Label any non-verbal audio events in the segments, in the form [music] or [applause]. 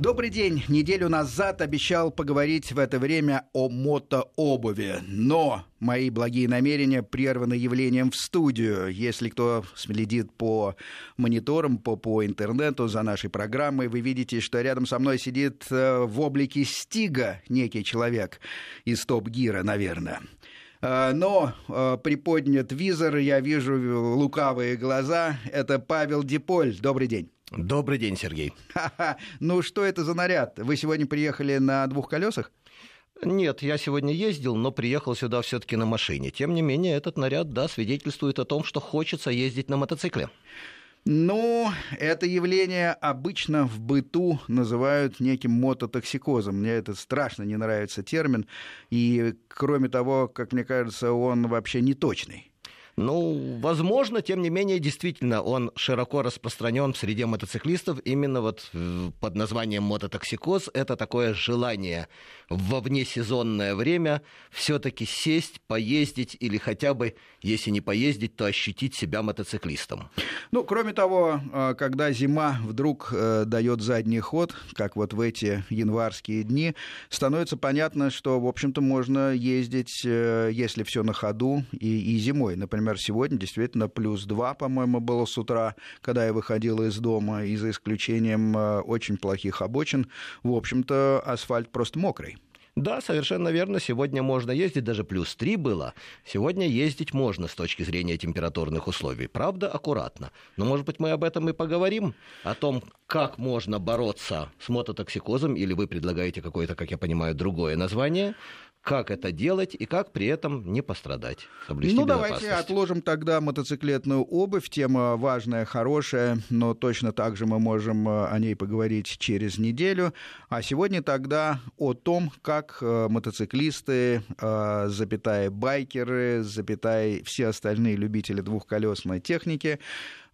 Добрый день. Неделю назад обещал поговорить в это время о мотообуви, но мои благие намерения прерваны явлением в студию. Если кто следит по мониторам, по, по интернету за нашей программой, вы видите, что рядом со мной сидит э, в облике Стига некий человек из Топ-Гира, наверное. Э, но э, приподнят визор, я вижу лукавые глаза. Это Павел Диполь. Добрый день. Добрый день, Сергей. Ну что это за наряд? Вы сегодня приехали на двух колесах? Нет, я сегодня ездил, но приехал сюда все-таки на машине. Тем не менее, этот наряд, да, свидетельствует о том, что хочется ездить на мотоцикле. Ну, это явление обычно в быту называют неким мототоксикозом. Мне это страшно не нравится термин. И, кроме того, как мне кажется, он вообще не точный. Ну, возможно, тем не менее, действительно, он широко распространен в среде мотоциклистов именно вот э, под названием мототоксикоз. Это такое желание во внесезонное время все-таки сесть, поездить или хотя бы, если не поездить, то ощутить себя мотоциклистом. Ну, кроме того, э, когда зима вдруг э, дает задний ход, как вот в эти январские дни, становится понятно, что, в общем-то, можно ездить, если все на ходу, и, и зимой. Например, например, сегодня действительно плюс 2, по-моему, было с утра, когда я выходил из дома, и за исключением э, очень плохих обочин, в общем-то, асфальт просто мокрый. Да, совершенно верно. Сегодня можно ездить, даже плюс 3 было. Сегодня ездить можно с точки зрения температурных условий. Правда, аккуратно. Но, может быть, мы об этом и поговорим. О том, как можно бороться с мототоксикозом, или вы предлагаете какое-то, как я понимаю, другое название как это делать и как при этом не пострадать. Ну, давайте отложим тогда мотоциклетную обувь. Тема важная, хорошая, но точно так же мы можем э, о ней поговорить через неделю. А сегодня тогда о том, как э, мотоциклисты, э, запятая байкеры, запятая все остальные любители двухколесной техники,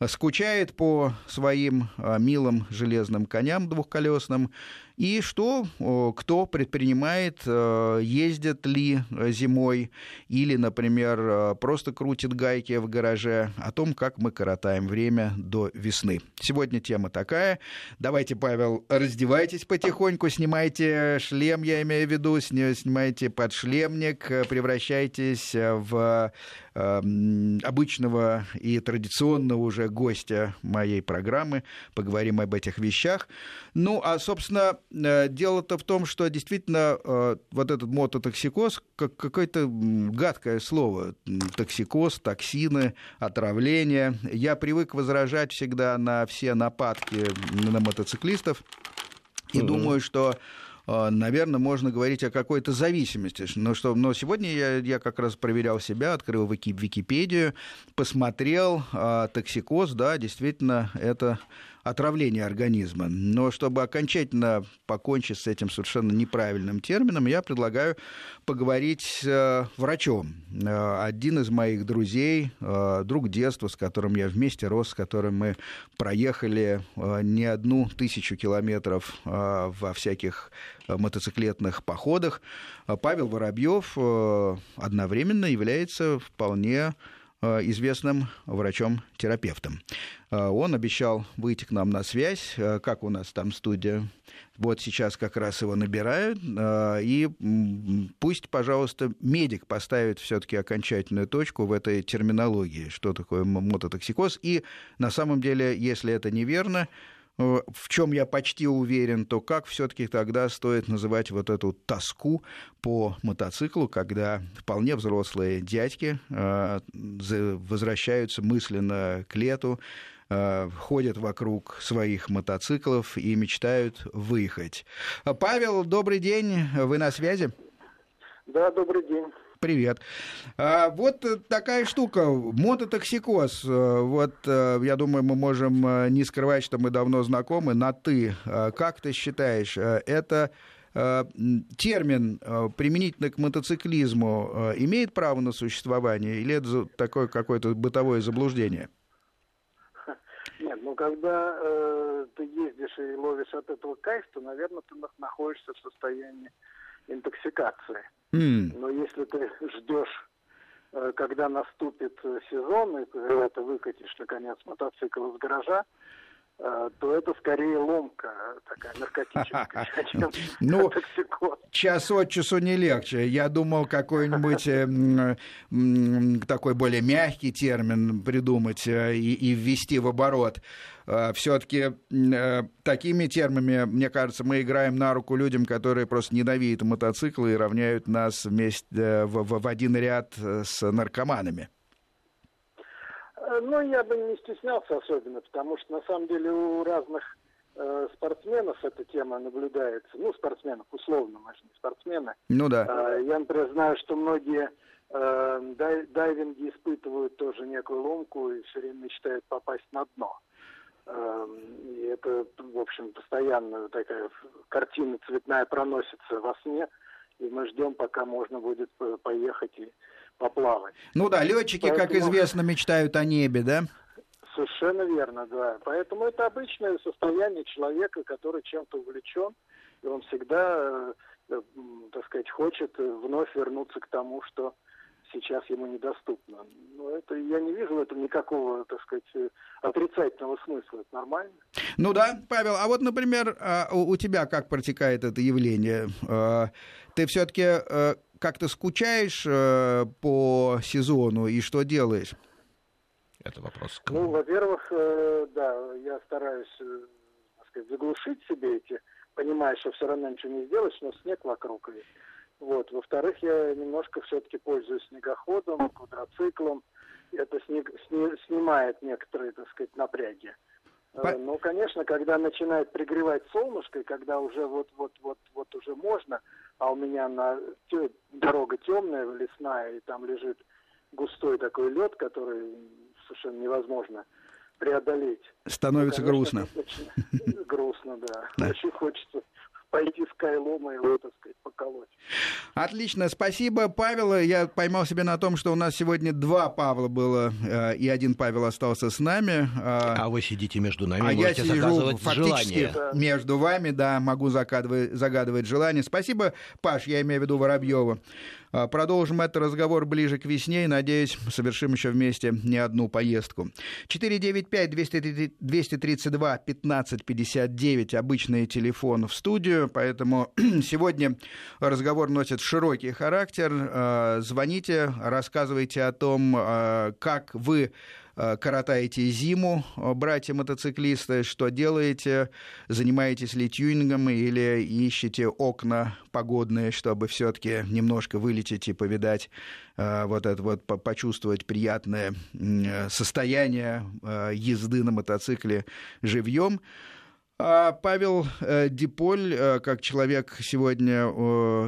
скучает по своим милым железным коням двухколесным, и что, кто предпринимает, э, ездит ли зимой или, например, э, просто крутит гайки в гараже, о том, как мы коротаем время до весны. Сегодня тема такая. Давайте, Павел, раздевайтесь потихоньку, снимайте шлем, я имею в виду, снимайте подшлемник, превращайтесь в обычного и традиционного уже гостя моей программы. Поговорим об этих вещах. Ну, а, собственно, э, дело-то в том, что действительно э, вот этот мототоксикоз, как какое-то гадкое слово. Токсикоз, токсины, отравление. Я привык возражать всегда на все нападки на мотоциклистов. И mm-hmm. думаю, что наверное, можно говорить о какой-то зависимости. Но, что, но сегодня я, я как раз проверял себя, открыл Википедию, посмотрел, а, токсикоз, да, действительно, это отравление организма. Но чтобы окончательно покончить с этим совершенно неправильным термином, я предлагаю поговорить с э, врачом. Э, один из моих друзей, э, друг детства, с которым я вместе рос, с которым мы проехали не одну тысячу километров во всяких мотоциклетных походах, Павел Воробьев одновременно является вполне известным врачом-терапевтом. Э, он обещал выйти к нам на связь, э, как у нас там студия. Вот сейчас как раз его набирают. И пусть, пожалуйста, медик поставит все-таки окончательную точку в этой терминологии, что такое мототоксикоз. И на самом деле, если это неверно, Э, в чем я почти уверен, то как все-таки тогда стоит называть вот эту тоску по мотоциклу, когда вполне взрослые дядьки э, возвращаются мысленно к лету, э, ходят вокруг своих мотоциклов и мечтают выехать. Павел, добрый день, вы на связи? Да, добрый день. Привет. А, вот такая штука, мототоксикоз. А, вот а, я думаю, мы можем а, не скрывать, что мы давно знакомы на «ты». Как ты считаешь, это термин применительно к мотоциклизму имеет право на существование или это такое какое-то бытовое заблуждение? Нет, ну когда э, ты ездишь и ловишь от этого кайф, то, наверное, ты находишься в состоянии интоксикации. Mm. Но если ты ждешь, э, когда наступит э, сезон, и ты выкатишь, наконец, мотоцикл из гаража, Э, то это скорее ломка такая наркотическая, [laughs] [laughs] чем ну, токсикоз. Час от часу не легче. Я думал, какой-нибудь такой более мягкий термин придумать и, и ввести в оборот. Все-таки такими терминами, мне кажется, мы играем на руку людям, которые просто ненавидят мотоциклы и равняют нас вместе в, в один ряд с наркоманами. Э, ну, я бы не стеснялся особенно, потому что на самом деле у разных э, спортсменов эта тема наблюдается. Ну, спортсменов, условно, мы же не спортсмены. Ну да. Э, я, например, знаю, что многие э, дай, дайвинги испытывают тоже некую ломку и все время мечтают попасть на дно. Э, и это, в общем, постоянно такая картина цветная проносится во сне, и мы ждем, пока можно будет поехать и поплавать. Ну да, летчики, Поэтому... как известно, мечтают о небе, да? Совершенно верно, да. Поэтому это обычное состояние человека, который чем-то увлечен, и он всегда, э, так сказать, хочет вновь вернуться к тому, что сейчас ему недоступно. Но это я не вижу в этом никакого, так сказать, отрицательного смысла. Это нормально. Ну да, Павел, а вот, например, а, у тебя как протекает это явление? А, ты все-таки э, как-то скучаешь э, по сезону и что делаешь? Это вопрос. Ну, во-первых, э, да, я стараюсь, э, так сказать, заглушить себе эти, понимая, что все равно ничего не сделаешь, но снег вокруг. И, вот. Во-вторых, я немножко все-таки пользуюсь снегоходом, квадроциклом. Это снег, сни, снимает некоторые, так сказать, напряги. По... Ну, конечно, когда начинает пригревать солнышко, и когда уже вот-вот-вот вот уже можно, а у меня на дорога темная, лесная, и там лежит густой такой лед, который совершенно невозможно преодолеть. Становится ну, конечно, грустно. [laughs] Грустно, да. Очень хочется пойти с кайлом и его, так сказать, поколоть. Отлично, спасибо, Павел. Я поймал себя на том, что у нас сегодня два Павла было, э, и один Павел остался с нами. А, а вы сидите между нами, а я сижу фактически желание. между вами, да, могу загадывать, загадывать желание. Спасибо, Паш, я имею в виду Воробьева. А, продолжим этот разговор ближе к весне и, надеюсь, совершим еще вместе не одну поездку. 495-232-1559 обычный телефон в студию, поэтому [clears throat] сегодня разговор носит широкий характер. А, звоните, рассказывайте о том, а, как вы коротаете зиму, э, братья-мотоциклисты, что делаете, занимаетесь ли тюнингом или ищете окна погодные, чтобы все-таки немножко вылететь и повидать э, вот это вот, почувствовать приятное состояние езды на мотоцикле живьем. А Павел э, Диполь, э, как человек сегодня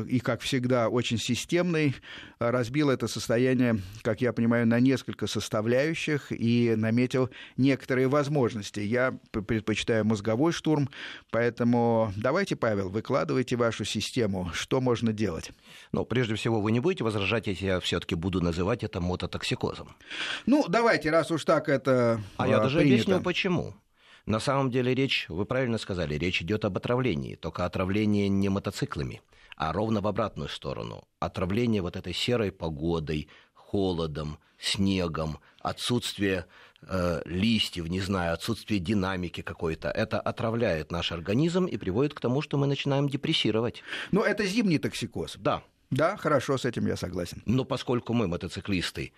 и, как всегда, очень системный, разбил это состояние, как я понимаю, на несколько составляющих и наметил некоторые возможности. Я предпочитаю мозговой штурм, поэтому давайте, Павел, выкладывайте вашу систему. Что можно делать? Ну, прежде всего, вы не будете возражать, если я все-таки буду называть это мототоксикозом? Ну, давайте, раз уж так это А я даже принято. объясню, почему. На самом деле речь, вы правильно сказали, речь идет об отравлении, только отравление не мотоциклами, а ровно в обратную сторону. Отравление вот этой серой погодой, холодом, снегом, отсутствие э, листьев, не знаю, отсутствие динамики какой-то. Это отравляет наш организм и приводит к тому, что мы начинаем депрессировать. Но это зимний токсикоз. Да. Да, хорошо, с этим я согласен. Но поскольку мы, мотоциклисты,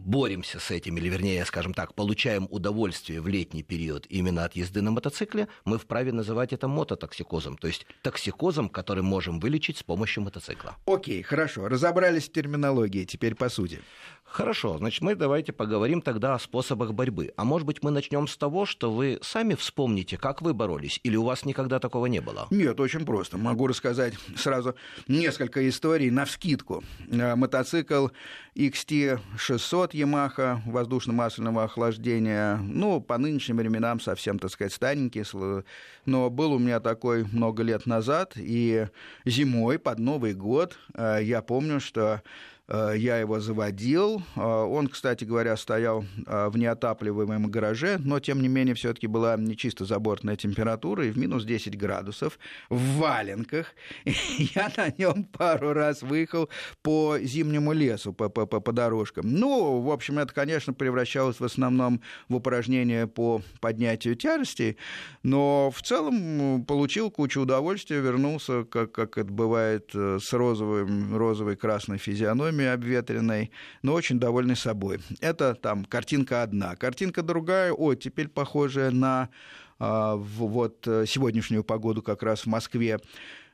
боремся с этим, или вернее, скажем так, получаем удовольствие в летний период именно от езды на мотоцикле, мы вправе называть это мототоксикозом, то есть токсикозом, который можем вылечить с помощью мотоцикла. Окей, хорошо, разобрались в терминологии, теперь по сути. Хорошо, значит, мы давайте поговорим тогда о способах борьбы. А может быть, мы начнем с того, что вы сами вспомните, как вы боролись, или у вас никогда такого не было? Нет, очень просто. Могу рассказать сразу несколько историй на вскидку. Э, мотоцикл XT600 Yamaha воздушно-масляного охлаждения, ну, по нынешним временам совсем, так сказать, старенький, но был у меня такой много лет назад, и зимой под Новый год э, я помню, что я его заводил. Э, он, кстати говоря, стоял э, в неотапливаемом гараже, но, тем не менее, все таки была не чисто забортная температура, и в минус 10 градусов, в валенках. [laughs] Я на нем пару раз выехал по зимнему лесу, по, по, по, дорожкам. Ну, в общем, это, конечно, превращалось в основном в упражнение по поднятию тяжестей, но в целом получил кучу удовольствия, вернулся, как, как это бывает, с розовым, розовой красной физиономией, форме обветренной, но очень довольны собой. Это там картинка одна. Картинка другая, о, теперь похожая на а, вот э, сегодняшнюю погоду как раз в Москве.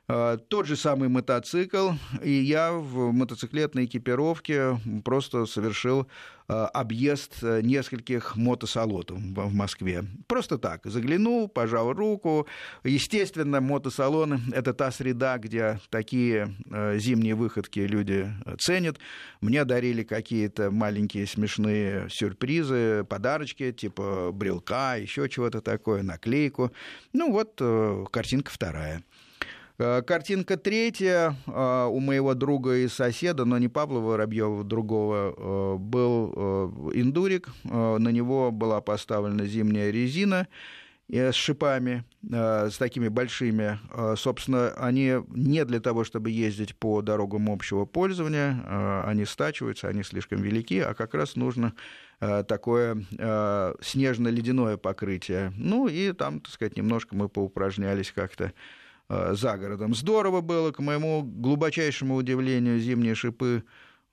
А, тот же самый мотоцикл, и я в мотоциклетной экипировке просто совершил а, объезд э, нескольких мотосалонов в Москве. Просто так, заглянул, пожал руку. Естественно, мотосалоны – это та среда, где такие э, зимние выходки люди ценят. Мне дарили какие-то маленькие смешные сюрпризы, подарочки, типа брелка, еще чего-то такое, наклейку. Ну вот, э, картинка вторая. Э, картинка третья э, у моего друга и соседа, но не Павла Воробьева, другого, э, был индурик. На него была поставлена зимняя резина с шипами, с такими большими. Собственно, они не для того, чтобы ездить по дорогам общего пользования, они стачиваются, они слишком велики, а как раз нужно такое снежно-ледяное покрытие. Ну и там, так сказать, немножко мы поупражнялись как-то за городом. Здорово было, к моему глубочайшему удивлению, зимние шипы,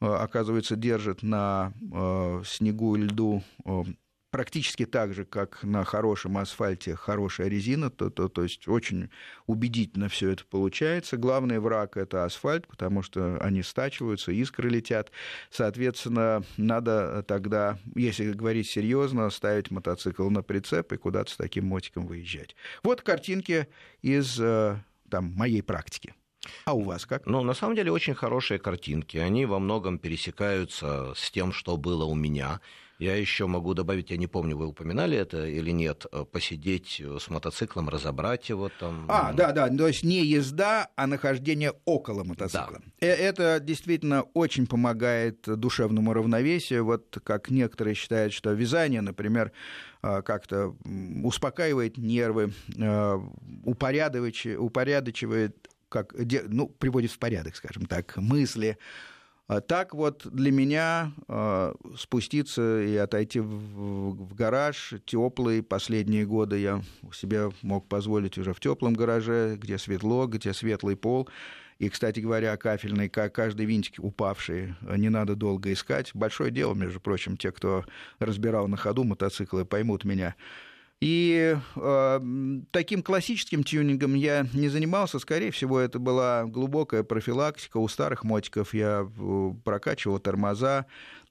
э, оказывается, держат на э, снегу и льду практически так же, как на хорошем асфальте хорошая резина, то, то, то есть очень убедительно все это получается. Главный враг это асфальт, потому что они стачиваются, искры летят. Соответственно, надо тогда, если говорить серьезно, ставить мотоцикл на прицеп и куда-то с таким мотиком выезжать. Вот картинки из э, там, моей практики. А у вас как? Ну, на самом деле, очень хорошие картинки. Они во многом пересекаются с тем, что было у меня. Я еще могу добавить, я не помню, вы упоминали это или нет, э, посидеть э, с мотоциклом, разобрать его там. А, да, да, то есть не езда, а нахождение около мотоцикла. Да. Э, это действительно очень помогает душевному равновесию. Вот как некоторые считают, что вязание, например, как-то успокаивает нервы, упорядочивает, упорядочивает как, ну, приводит в порядок, скажем так, мысли, так вот для меня а, спуститься и отойти в гараж теплый последние годы я себе мог позволить уже в теплом гараже, где светло, где светлый пол. И, кстати говоря, кафельный, каждый винтик упавший, не надо долго искать. Большое дело, между прочим, те, кто разбирал на ходу мотоциклы, поймут меня. И э, таким классическим тюнингом я не занимался, скорее всего, это была глубокая профилактика. У старых мотиков я э, прокачивал тормоза,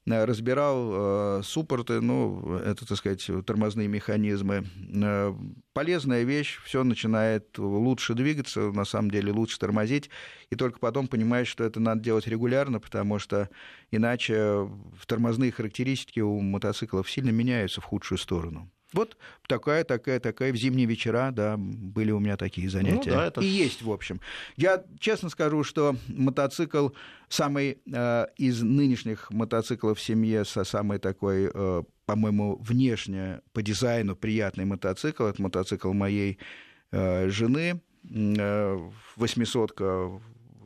э, разбирал э, суппорты, ну, это, так сказать, тормозные механизмы. Э, полезная вещь, все начинает лучше двигаться, на самом деле лучше тормозить, и только потом понимаешь, что это надо делать регулярно, потому что иначе тормозные характеристики у мотоциклов сильно меняются в худшую сторону. Вот такая, такая, такая в зимние вечера, да, были у меня такие занятия. Ну, да, это... И есть, в общем. Я честно скажу, что мотоцикл самый э, из нынешних мотоциклов в семье, со самый такой, э, по-моему, внешне по дизайну приятный мотоцикл. Это мотоцикл моей э, жены, э, восьмисотка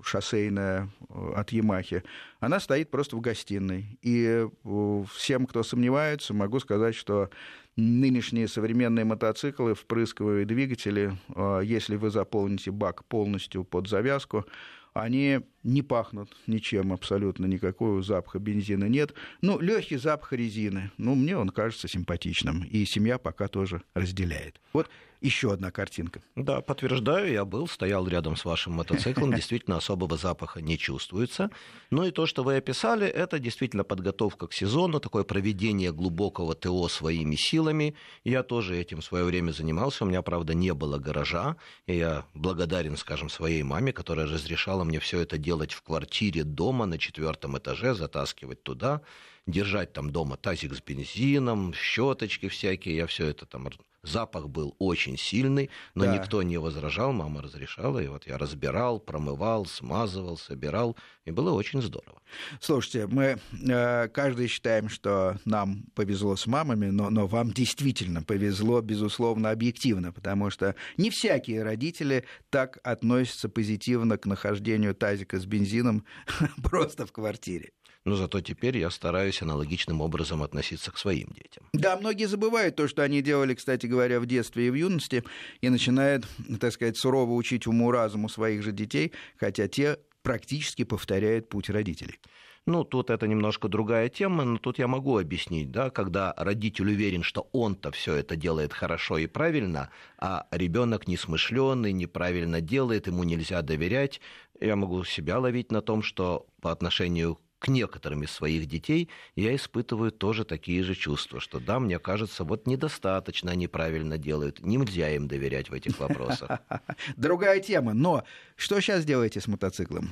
шоссейная э, от Ямахи, она стоит просто в гостиной. И э, всем, кто сомневается, могу сказать, что нынешние современные мотоциклы, впрысковые двигатели, э, если вы заполните бак полностью под завязку, они не пахнут ничем абсолютно, никакого запаха бензина нет. Ну, легкий запах резины, ну, мне он кажется симпатичным, и семья пока тоже разделяет. Вот еще одна картинка. Да, подтверждаю, я был, стоял рядом с вашим мотоциклом, действительно особого запаха не чувствуется. Ну и то, что вы описали, это действительно подготовка к сезону, такое проведение глубокого ТО своими силами. Я тоже этим в свое время занимался, у меня, правда, не было гаража, и я благодарен, скажем, своей маме, которая разрешала мне все это делать в квартире дома на четвертом этаже, затаскивать туда держать там дома тазик с бензином, щеточки всякие, я все это там Запах был очень сильный, но да. никто не возражал, мама разрешала, и вот я разбирал, промывал, смазывал, собирал, и было очень здорово. Слушайте, мы э, каждый считаем, что нам повезло с мамами, но, но вам действительно повезло, безусловно, объективно, потому что не всякие родители так относятся позитивно к нахождению тазика с бензином [laughs] просто в квартире но зато теперь я стараюсь аналогичным образом относиться к своим детям. Да, многие забывают то, что они делали, кстати говоря, в детстве и в юности, и начинают, так сказать, сурово учить уму-разуму своих же детей, хотя те практически повторяют путь родителей. Ну, тут это немножко другая тема, но тут я могу объяснить, да, когда родитель уверен, что он-то все это делает хорошо и правильно, а ребенок несмышленный, неправильно делает, ему нельзя доверять, я могу себя ловить на том, что по отношению к некоторым из своих детей я испытываю тоже такие же чувства, что да, мне кажется, вот недостаточно они правильно делают, нельзя им доверять в этих вопросах. [laughs] Другая тема, но что сейчас делаете с мотоциклом?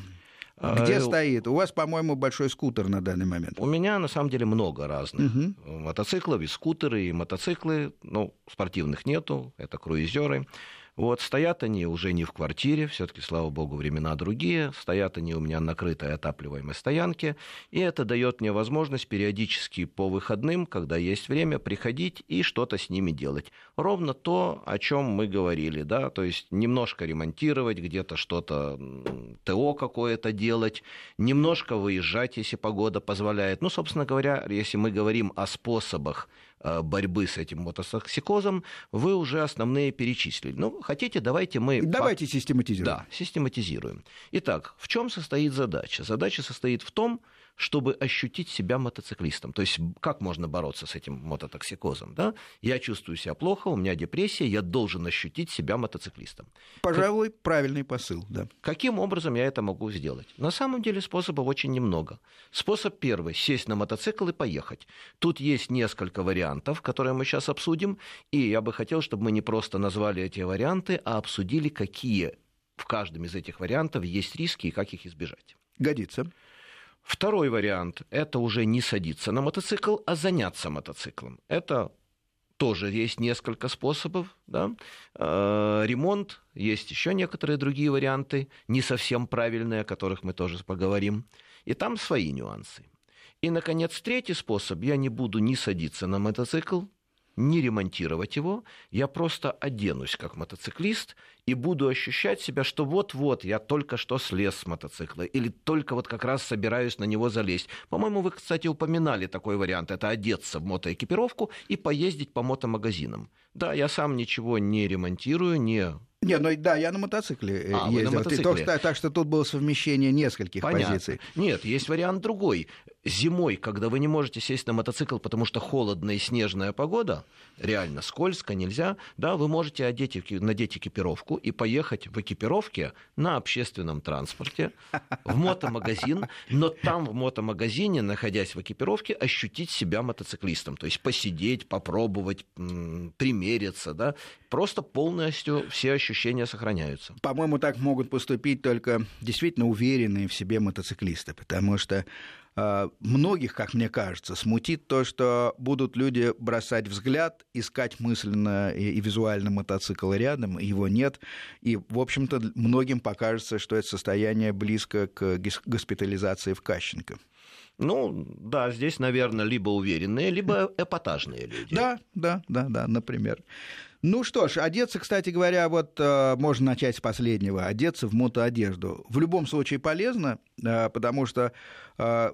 Где а, стоит? У вас, по-моему, большой скутер на данный момент. У меня, на самом деле, много разных угу. мотоциклов, и скутеры, и мотоциклы. Ну, спортивных нету, это круизеры. Вот, стоят они уже не в квартире, все-таки, слава богу, времена другие. Стоят они у меня на крытой отапливаемой стоянке. И это дает мне возможность периодически по выходным, когда есть время, приходить и что-то с ними делать. Ровно то, о чем мы говорили, да, то есть немножко ремонтировать, где-то что-то, ТО какое-то делать, немножко выезжать, если погода позволяет. Ну, собственно говоря, если мы говорим о способах борьбы с этим мототоксикозом, вы уже основные перечислили. Ну, хотите, давайте мы... Давайте систематизируем. Да, систематизируем. Итак, в чем состоит задача? Задача состоит в том, чтобы ощутить себя мотоциклистом. То есть как можно бороться с этим мототоксикозом? Да? Я чувствую себя плохо, у меня депрессия, я должен ощутить себя мотоциклистом. Пожалуй, как... правильный посыл. Да. Каким образом я это могу сделать? На самом деле способов очень немного. Способ первый – сесть на мотоцикл и поехать. Тут есть несколько вариантов, которые мы сейчас обсудим, и я бы хотел, чтобы мы не просто назвали эти варианты, а обсудили, какие в каждом из этих вариантов есть риски и как их избежать. Годится. Второй вариант – это уже не садиться на мотоцикл, а заняться мотоциклом. Это тоже есть несколько способов. Да? Э, ремонт, есть еще некоторые другие варианты, не совсем правильные, о которых мы тоже поговорим. И там свои нюансы. И, наконец, третий способ. Я не буду ни садиться на мотоцикл, не ремонтировать его, я просто оденусь как мотоциклист и буду ощущать себя, что вот-вот я только что слез с мотоцикла или только вот как раз собираюсь на него залезть. По-моему, вы, кстати, упоминали такой вариант. Это одеться в мотоэкипировку и поездить по мотомагазинам. Да, я сам ничего не ремонтирую, не не, ну да, я на мотоцикле а, ездил. На мотоцикле. Ты, так, так что тут было совмещение нескольких Понятно. позиций. Нет, есть вариант другой. Зимой, когда вы не можете сесть на мотоцикл, потому что холодная и снежная погода, реально скользко, нельзя, да, вы можете одеть, надеть экипировку и поехать в экипировке на общественном транспорте в мотомагазин, но там в мотомагазине, находясь в экипировке, ощутить себя мотоциклистом, то есть посидеть, попробовать, примериться, да, просто полностью все ощущения сохраняются. По-моему, так могут поступить только действительно уверенные в себе мотоциклисты, потому что многих, как мне кажется, смутит то, что будут люди бросать взгляд, искать мысленно и, и визуально мотоцикл рядом, его нет. И, в общем-то, многим покажется, что это состояние близко к госпитализации в Кащенко. Ну, да, здесь, наверное, либо уверенные, либо эпатажные люди. Да, да, да, да, например. Ну что ж, одеться, кстати говоря, вот э, можно начать с последнего. Одеться в мотоодежду. В любом случае полезно, э, потому что э,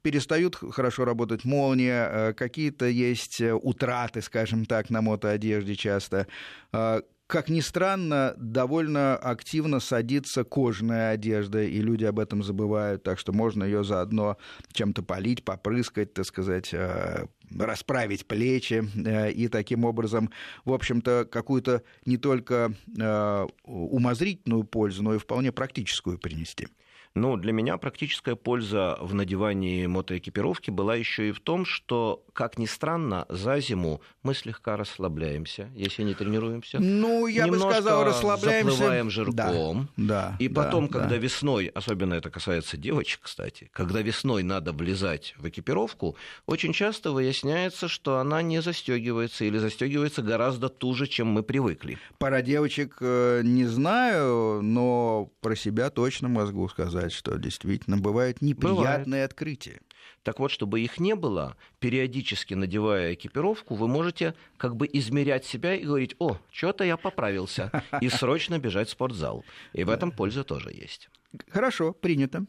перестают хорошо работать молния, э, какие-то есть утраты, скажем так, на мотоодежде часто. Э, как ни странно, довольно активно садится кожаная одежда, и люди об этом забывают, так что можно ее заодно чем-то полить, попрыскать, так сказать, э, расправить плечи э, и таким образом, в общем-то, какую-то не только э, умозрительную пользу, но и вполне практическую принести. Ну, для меня практическая польза в надевании мотоэкипировки была еще и в том, что, как ни странно, за зиму мы слегка расслабляемся, если не тренируемся. Ну, я Немножко бы сказал, расслабляемся. заплываем жирком. Да, да, и потом, да, когда да. весной, особенно это касается девочек, кстати, когда весной надо влезать в экипировку, очень часто выясняется, что она не застегивается или застегивается гораздо туже, чем мы привыкли. Пара девочек э, не знаю, но про себя точно могу сказать сказать, что действительно бывают неприятные Бывает. открытия. Так вот, чтобы их не было, периодически надевая экипировку, вы можете как бы измерять себя и говорить, о, что-то я поправился, и [laughs] срочно бежать в спортзал. И в этом польза тоже есть. Хорошо, принято.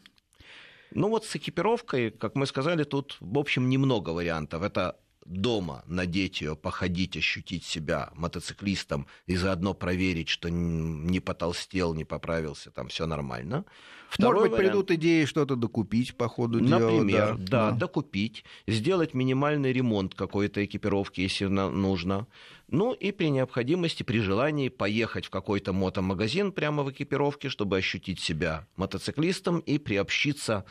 Ну вот с экипировкой, как мы сказали, тут, в общем, немного вариантов. Это дома надеть ее, походить, ощутить себя мотоциклистом и заодно проверить, что не потолстел, не поправился, там все нормально. Второй Может быть, вариант... придут идеи что-то докупить по ходу Например, дела. Например, да, да, докупить, сделать минимальный ремонт какой-то экипировки, если нужно. Ну и при необходимости, при желании поехать в какой-то мотомагазин прямо в экипировке, чтобы ощутить себя мотоциклистом и приобщиться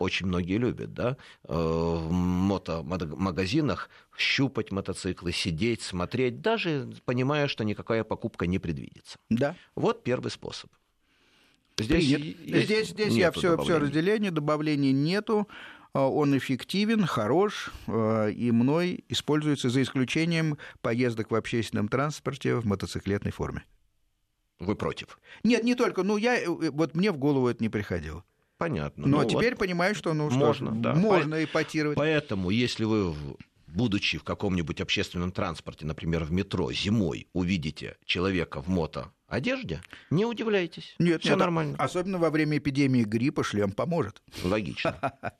очень многие любят, да, э, в мотомагазинах щупать мотоциклы, сидеть, смотреть, даже понимая, что никакая покупка не предвидится. Да. Вот первый способ. Здесь, здесь, здесь я все, все разделение, добавлений нету э, он эффективен, хорош э, и мной используется за исключением поездок в общественном транспорте в мотоциклетной форме. Вы против? Нет, не только. Ну, я, вот мне в голову это не приходило. Понятно. Но ну, теперь вот понимаю, что ну, можно, что, да. можно По... ипотировать. Поэтому, если вы будучи в каком-нибудь общественном транспорте, например, в метро зимой, увидите человека в мото одежде, не удивляйтесь. Нет, все нормально. Особенно во время эпидемии гриппа шлем поможет. Логично. [laughs]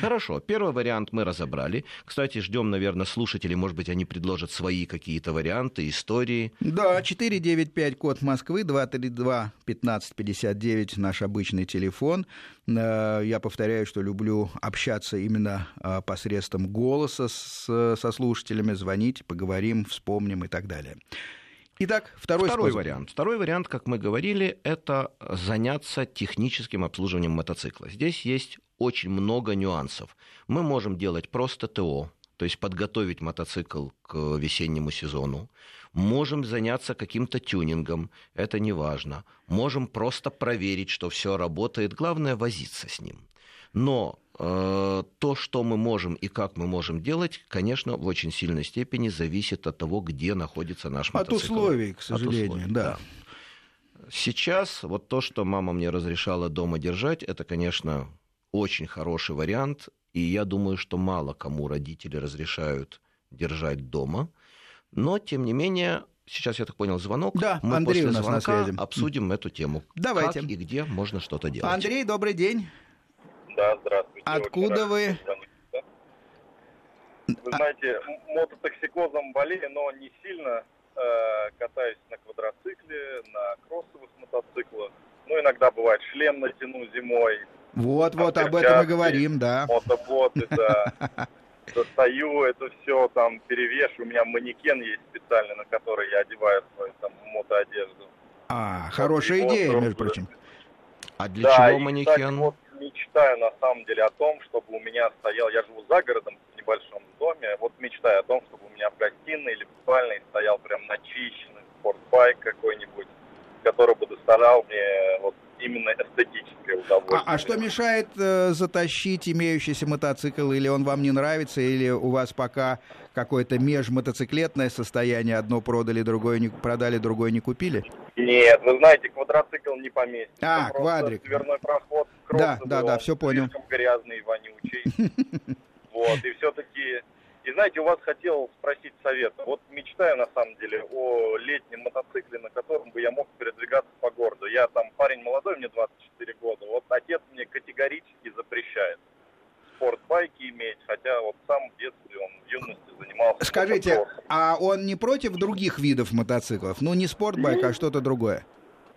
Хорошо, первый вариант мы разобрали. Кстати, ждем, наверное, слушателей, может быть, они предложат свои какие-то варианты, истории. Да, 495, код Москвы, 232-1559, наш обычный телефон. Э, я повторяю, что люблю общаться именно э, посредством голоса с, со слушателями, звонить, поговорим, вспомним и так далее. Итак, второй, второй способ. вариант. Второй вариант, как мы говорили, это заняться техническим обслуживанием мотоцикла. Здесь есть очень много нюансов. Мы можем делать просто ТО, то есть подготовить мотоцикл к весеннему сезону. Можем заняться каким-то тюнингом, это не важно. Можем просто проверить, что все работает. Главное возиться с ним. Но э, то, что мы можем и как мы можем делать, конечно, в очень сильной степени зависит от того, где находится наш мотоцикл. От условий, к сожалению, условий, да. да. Сейчас вот то, что мама мне разрешала дома держать, это, конечно, очень хороший вариант, и я думаю, что мало кому родители разрешают держать дома. Но, тем не менее, сейчас, я так понял, звонок. Да, Мы Андрей после у нас звонка на связи. обсудим эту тему. Давайте. Как и где можно что-то делать. Андрей, добрый день. Да, здравствуйте. Откуда вы? Вы знаете, мототоксикозом болею, но не сильно. Э, катаюсь на квадроцикле, на кроссовых мотоциклах. Ну, иногда бывает шлем натяну зимой, вот, вот, об этом и говорим, да. Мотоботы, да. [laughs] Достаю это все, там, перевешу. У меня манекен есть специальный, на который я одеваю свою там мотоодежду. А, хорошая вот, идея, между прочим. А для да, чего манекен? И, кстати, вот мечтаю на самом деле о том, чтобы у меня стоял, я живу за городом в небольшом доме, вот мечтаю о том, чтобы у меня в гостиной или в спальной стоял прям начищенный спортбайк какой-нибудь, который бы доставлял мне вот именно эстетическое удовольствие. А, а что мешает э, затащить имеющийся мотоцикл, или он вам не нравится, или у вас пока какое-то межмотоциклетное состояние, одно продали, другое не продали, другое не купили? Нет, вы знаете, квадроцикл не поместится. А, квадрик. Дверной проход, да, да, да, все понял. грязный, вонючий. [laughs] Вот, и все-таки и знаете, у вас хотел спросить совет. Вот мечтаю на самом деле о летнем мотоцикле, на котором бы я мог передвигаться по городу. Я там парень молодой, мне 24 года. Вот отец мне категорически запрещает спортбайки иметь, хотя вот сам в детстве он в юности занимался. Скажите, а он не против других видов мотоциклов? Ну, не спортбайк, а что-то другое?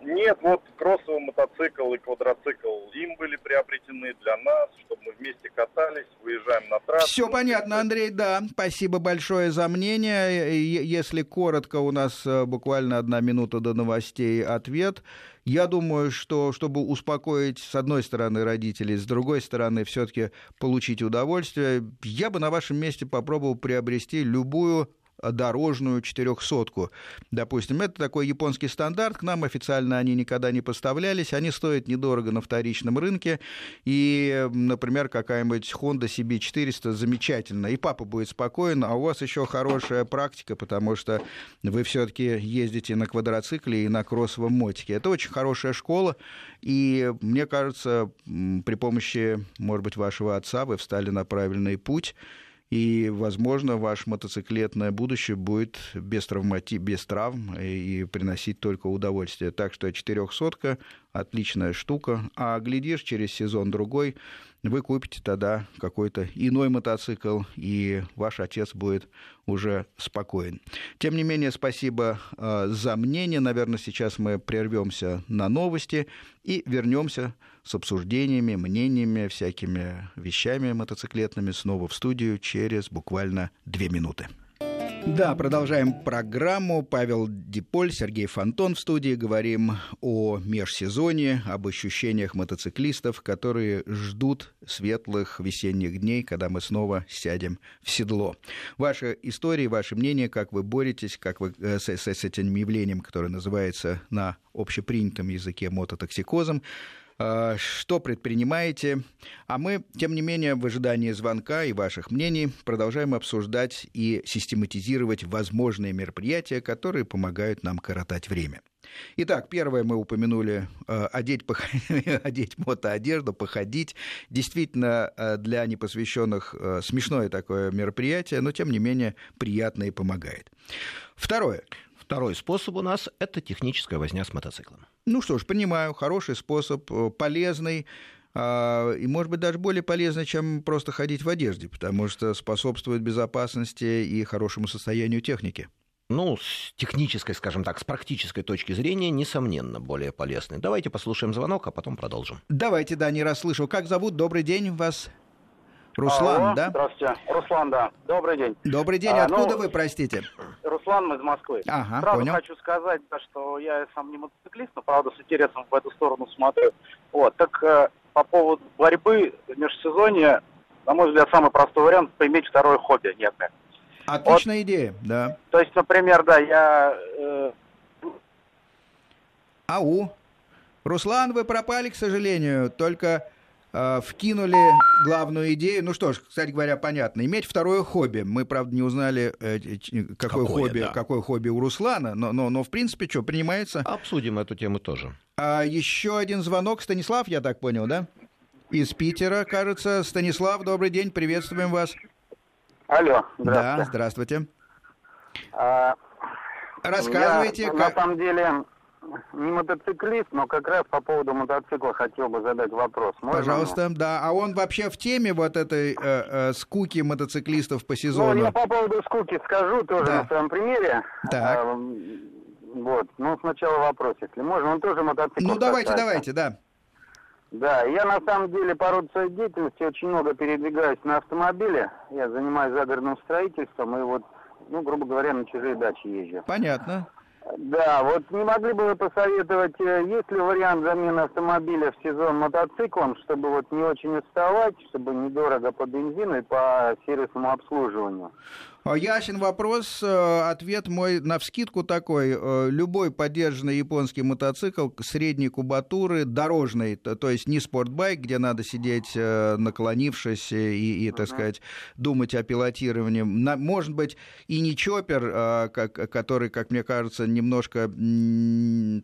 Нет, вот кроссовый мотоцикл и квадроцикл им были приобретены для нас, чтобы мы вместе катались, выезжаем на трассу. Все понятно, Андрей, да. Спасибо большое за мнение. Если коротко, у нас э, буквально одна минута до новостей ответ. Я думаю, что чтобы успокоить, с одной стороны, родителей, с другой стороны, все-таки получить удовольствие, я бы на вашем месте попробовал приобрести любую дорожную четырехсотку. Допустим, это такой японский стандарт, к нам официально они никогда не поставлялись, они стоят недорого на вторичном рынке, и, например, какая-нибудь Honda CB400 замечательно, и папа будет спокоен, а у вас еще хорошая практика, потому что вы все-таки ездите на квадроцикле и на кроссовом мотике. Это очень хорошая школа, и мне кажется, при помощи, может быть, вашего отца вы встали на правильный путь, и, возможно, ваше мотоциклетное будущее будет без, травмати... без травм и приносить только удовольствие. Так что четырехсотка – отличная штука. А глядишь, через сезон-другой вы купите тогда какой-то иной мотоцикл, и ваш отец будет уже спокоен. Тем не менее, спасибо э, за мнение. Наверное, сейчас мы прервемся на новости и вернемся с обсуждениями, мнениями, всякими вещами мотоциклетными снова в студию через буквально две минуты. Да, продолжаем программу. Павел Диполь, Сергей Фонтон в студии. Говорим о межсезонье, об ощущениях мотоциклистов, которые ждут светлых весенних дней, когда мы снова сядем в седло. Ваши истории, ваше мнение, как вы боретесь, как вы э, с, с этим явлением, которое называется на общепринятом языке мототоксикозом, что предпринимаете. А мы, тем не менее, в ожидании звонка и ваших мнений продолжаем обсуждать и систематизировать возможные мероприятия, которые помогают нам коротать время. Итак, первое мы упомянули э, одеть, [laughs] одеть мотоодежду, походить. Действительно, э, для непосвященных смешное такое мероприятие, но тем не менее приятно и помогает. Второе. Второй способ у нас – это техническая возня с мотоциклом. Ну что ж, понимаю, хороший способ, э, полезный а, и, может быть, даже более полезный, чем просто ходить в одежде, потому что способствует безопасности и хорошему состоянию техники. Ну, с технической, скажем так, с практической точки зрения, несомненно, более полезный. Давайте послушаем звонок, а потом продолжим. Давайте, да, не расслышал. Как зовут? Добрый день вас. Руслан, Алло, да? Здравствуйте. Руслан, да. Добрый день. Добрый день. А, Откуда ну, вы, простите? Руслан, мы из Москвы. Ага, Сразу понял. хочу сказать, да, что я сам не мотоциклист, но, правда, с интересом в эту сторону смотрю. Вот. Так э, по поводу борьбы в межсезонье, на мой взгляд, самый простой вариант – иметь второе хобби некое. Отличная вот, идея, да. То есть, например, да, я... Э... Ау. Руслан, вы пропали, к сожалению, только вкинули главную идею. Ну что ж, кстати говоря, понятно. Иметь второе хобби. Мы, правда, не узнали, э, какое, какое хобби, да. какое хобби у Руслана, но, но, но в принципе, что, принимается? Обсудим эту тему тоже. А еще один звонок. Станислав, я так понял, да? Из Питера, кажется. Станислав, добрый день, приветствуем вас. Алло, здравствуйте. Да, здравствуйте. А, Рассказывайте. Я, как... На самом деле, не мотоциклист, но как раз по поводу мотоцикла хотел бы задать вопрос. Можно Пожалуйста, мне? да. А он вообще в теме вот этой э, э, скуки мотоциклистов по сезону? Ну, я по поводу скуки скажу тоже да. на своем примере. Так. А, вот. Ну, сначала вопрос, если можно. Он тоже мотоцикл. Ну, давайте, касается. давайте, да. Да, я на самом деле по роду своей деятельности очень много передвигаюсь на автомобиле. Я занимаюсь загородным строительством и вот, ну, грубо говоря, на чужие дачи езжу. Понятно. Да, вот не могли бы вы посоветовать, э, есть ли вариант замены автомобиля в сезон мотоциклом, чтобы вот не очень уставать, чтобы недорого по бензину и по сервисному обслуживанию? А, ясен вопрос. Э, ответ мой на вскидку такой. Э, любой поддержанный японский мотоцикл средней кубатуры, дорожный, то есть не спортбайк, где надо сидеть э, наклонившись и, и так uh-huh. сказать, думать о пилотировании. Может быть, и не чоппер, который, как мне кажется, немножко,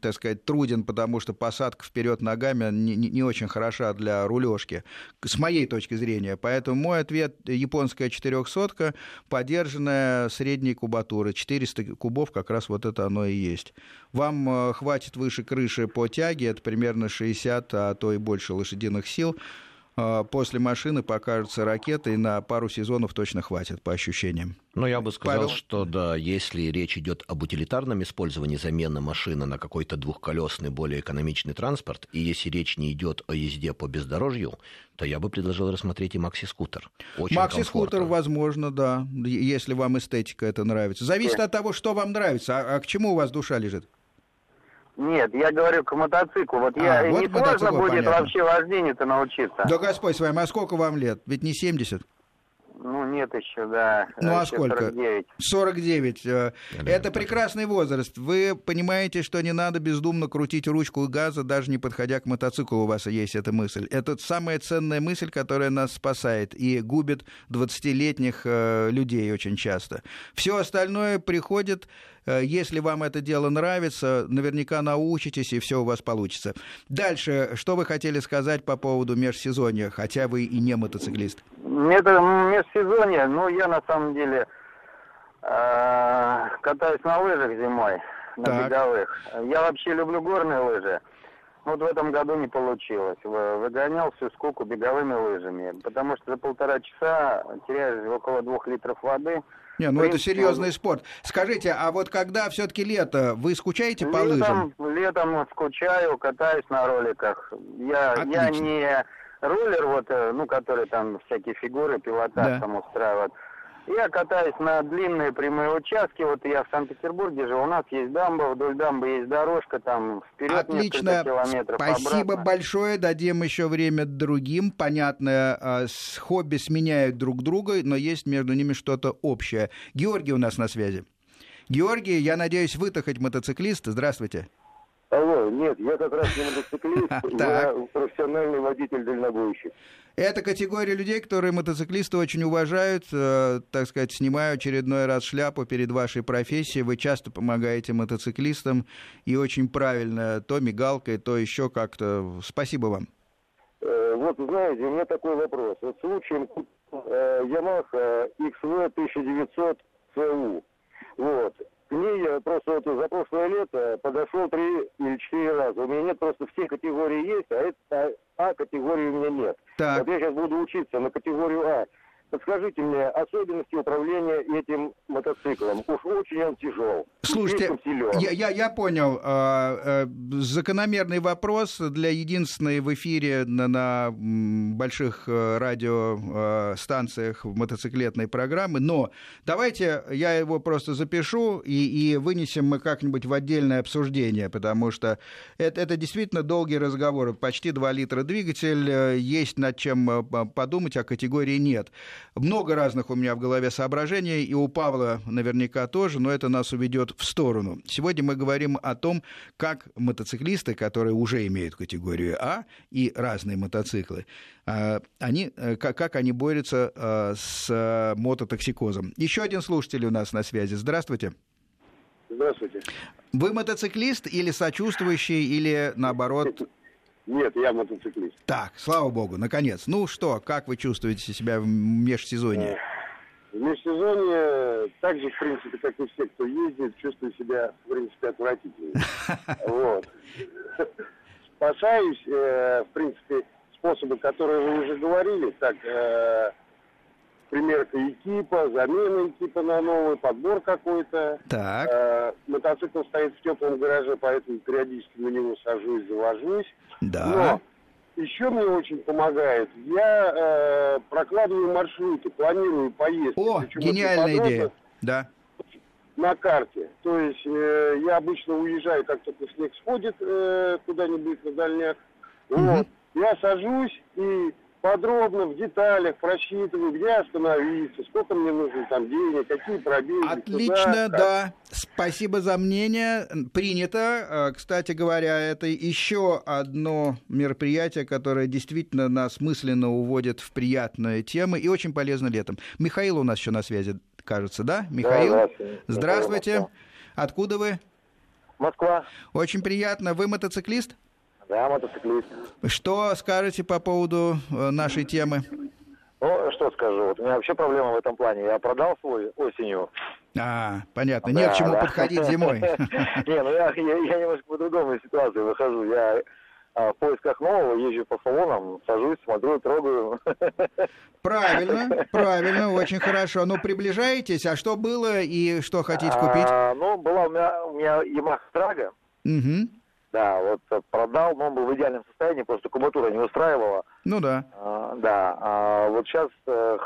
так сказать, труден, потому что посадка вперед ногами не, не очень хороша для рулежки, с моей точки зрения. Поэтому мой ответ – японская четырехсотка, поддерживает подержанная средней кубатуры. 400 кубов как раз вот это оно и есть. Вам э, хватит выше крыши по тяге, это примерно 60, а то и больше лошадиных сил. А, после машины покажется ракета, и на пару сезонов точно хватит, по ощущениям. Ну, я бы сказал, Павел? что да, если речь идет об утилитарном использовании замены машины на какой-то двухколесный, более экономичный транспорт, и если речь не идет о езде по бездорожью, то я бы предложил рассмотреть и макси-скутер. Макси-скутер, возможно, да, если вам эстетика это нравится. Зависит от того, что вам нравится, а, а к чему у вас душа лежит? Нет, я говорю к мотоциклу. Вот а, я вот не сложно будет понятно. вообще вождению-то научиться. Да Господь с вами, а сколько вам лет? Ведь не 70? Ну, нет еще, да. Ну, а сколько? 49. 49. Э, это прекрасный возраст. Вы понимаете, что не надо бездумно крутить ручку газа, даже не подходя к мотоциклу, у вас есть эта мысль. Это самая ценная мысль, которая нас спасает и губит 20-летних э, людей очень часто. Все остальное приходит если вам это дело нравится, наверняка научитесь, и все у вас получится. Дальше, что вы хотели сказать по поводу межсезонья, хотя вы и не мотоциклист? Это межсезонье, ну, я на самом деле э, катаюсь на лыжах зимой, на так. беговых. Я вообще люблю горные лыжи. Вот в этом году не получилось. Выгонял всю скуку беговыми лыжами, потому что за полтора часа теряешь около двух литров воды – не, ну принципе, это серьезный спорт. Скажите, а вот когда все-таки лето, вы скучаете по летом, лыжам? Летом скучаю, катаюсь на роликах. Я, я не роллер, вот, э, ну, который там всякие фигуры, пилотаж да. там устраивают. Я катаюсь на длинные прямые участки. Вот я в Санкт-Петербурге же, у нас есть дамба, вдоль дамбы есть дорожка, там вперед Отлично. несколько километров. Спасибо обратно. большое. Дадим еще время другим. Понятно, а, с хобби сменяют друг друга, но есть между ними что-то общее. Георгий у нас на связи. Георгий, я надеюсь, вы-то хоть мотоциклист. Здравствуйте. Алло, нет, я как раз не мотоциклист, [laughs] я профессиональный водитель дальнобойщик. Это категория людей, которые мотоциклисты очень уважают, э, так сказать, снимаю очередной раз шляпу перед вашей профессией. Вы часто помогаете мотоциклистам и очень правильно, то мигалкой, то еще как-то. Спасибо вам. Э, вот, знаете, у меня такой вопрос. Вот случаем э, Yamaha XV 1900 CU. Вот я просто вот за прошлое лето подошел три или четыре раза. У меня нет просто все категории есть, а это А категории у меня нет. Так. Вот я сейчас буду учиться на категорию А. Подскажите мне особенности управления этим мотоциклом. Уж очень он тяжел. Слушайте, я, я, я понял. А, э, закономерный вопрос для единственной в эфире на, на больших э, радиостанциях мотоциклетной программы. Но давайте я его просто запишу и, и вынесем мы как-нибудь в отдельное обсуждение, потому что это, это действительно долгий разговор. Почти 2 литра двигатель, э, есть над чем подумать, а категории нет. Много разных у меня в голове соображений, и у Павла наверняка тоже, но это нас уведет в сторону. Сегодня мы говорим о том, как мотоциклисты, которые уже имеют категорию А и разные мотоциклы, а, они, э, как они борются э, с мототоксикозом. Еще один слушатель у нас на связи. Здравствуйте. Здравствуйте. Вы мотоциклист или сочувствующий, или наоборот нет, я мотоциклист. Так, слава богу, наконец. Ну что, как вы чувствуете себя в межсезонье? В межсезонье так же, в принципе, как и все, кто ездит, чувствую себя, в принципе, отвратительно. [laughs] Вот. Спасаюсь, э, в принципе, способы, которые вы уже говорили, так, э, примерка экипа, замена экипа на новый, подбор какой-то. Так. Э, мотоцикл стоит в теплом гараже, поэтому периодически на него сажусь, завожусь. Да. Но еще мне очень помогает, я э, прокладываю маршруты, планирую поездки. О, гениальная идея. Да. На карте. То есть э, я обычно уезжаю, как только снег сходит э, куда-нибудь на дальняк. Угу. Вот. Я сажусь и подробно, в деталях просчитываю, где остановиться, сколько мне нужно там денег, какие пробеги. Отлично, куда, да. Спасибо за мнение. Принято. Э, кстати говоря, это еще одно мероприятие, которое действительно нас мысленно уводит в приятные темы и очень полезно летом. Михаил у нас еще на связи, кажется, да? Михаил? Да, здравствуйте. здравствуйте. Откуда вы? Москва. Очень приятно. Вы мотоциклист? Да, мотоциклист. Что скажете по поводу э, нашей темы? Ну, что скажу, вот у меня вообще проблема в этом плане. Я продал свой осенью. А, понятно, не к чему подходить зимой. [laughs] Не, ну я немножко по другому ситуации выхожу. Я а в поисках нового езжу по салонам, сажусь, смотрю, трогаю. [laughs] Правильно, правильно, очень хорошо. Ну, приближаетесь, а что было и что хотите купить? А, ну, была у меня, у меня Yamaha Straga. Угу. Да, вот э, продал, но он был в идеальном состоянии, просто кубатура не устраивала. Ну да. А, да, а вот сейчас э,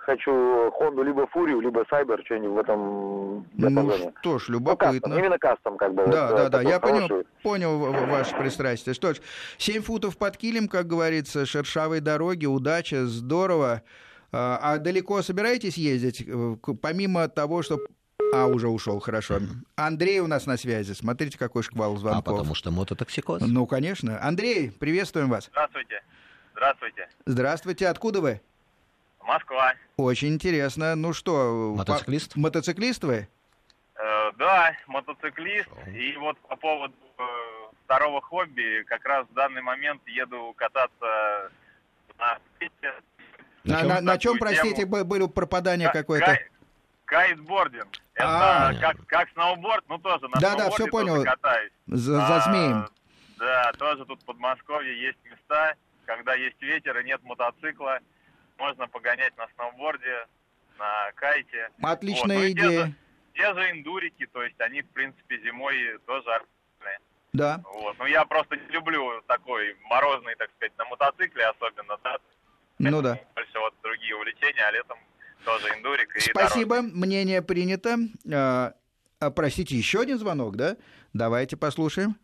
хочу Хонду либо Фурию, либо Сайбер, что-нибудь в этом диапазоне. Ну что ж, любопытно. Ну, кастом, именно кастом, как бы. Да, вот, да, да, я понял, понял ваше пристрастие. Что ж, 7 футов под килем, как говорится, шершавой дороги, удача, здорово. А, а далеко собираетесь ездить, э, помимо того, что а, уже ушел, хорошо. Андрей у нас на связи. Смотрите, какой шквал звонков. А потому что мототоксикоз. Ну, конечно. Андрей, приветствуем вас. Здравствуйте. Здравствуйте. Здравствуйте. Откуда вы? Москва. Очень интересно. Ну что, мотоциклист? По... Мотоциклист вы? Э, да, мотоциклист. И вот по поводу э, второго хобби, как раз в данный момент еду кататься на на, на, на, на чем, простите, тему... было пропадание какое-то? Кай... Кайтбординг. Это а, как, как сноуборд, ну тоже на да, да, все понял. катаюсь. За, за змеем. А, да, тоже тут в Подмосковье есть места, когда есть ветер и нет мотоцикла можно погонять на сноуборде, на кайте. Отличная вот. ну, идея. Те же, те же индурики, то есть они, в принципе, зимой тоже актуальны. Да. Вот. Ну, я просто не люблю такой морозный, так сказать, на мотоцикле особенно, да. Ну да. Больше вот другие увлечения, а летом тоже индурик. И Спасибо, дорожка. мнение принято. А, а, простите, еще один звонок, да? Давайте послушаем.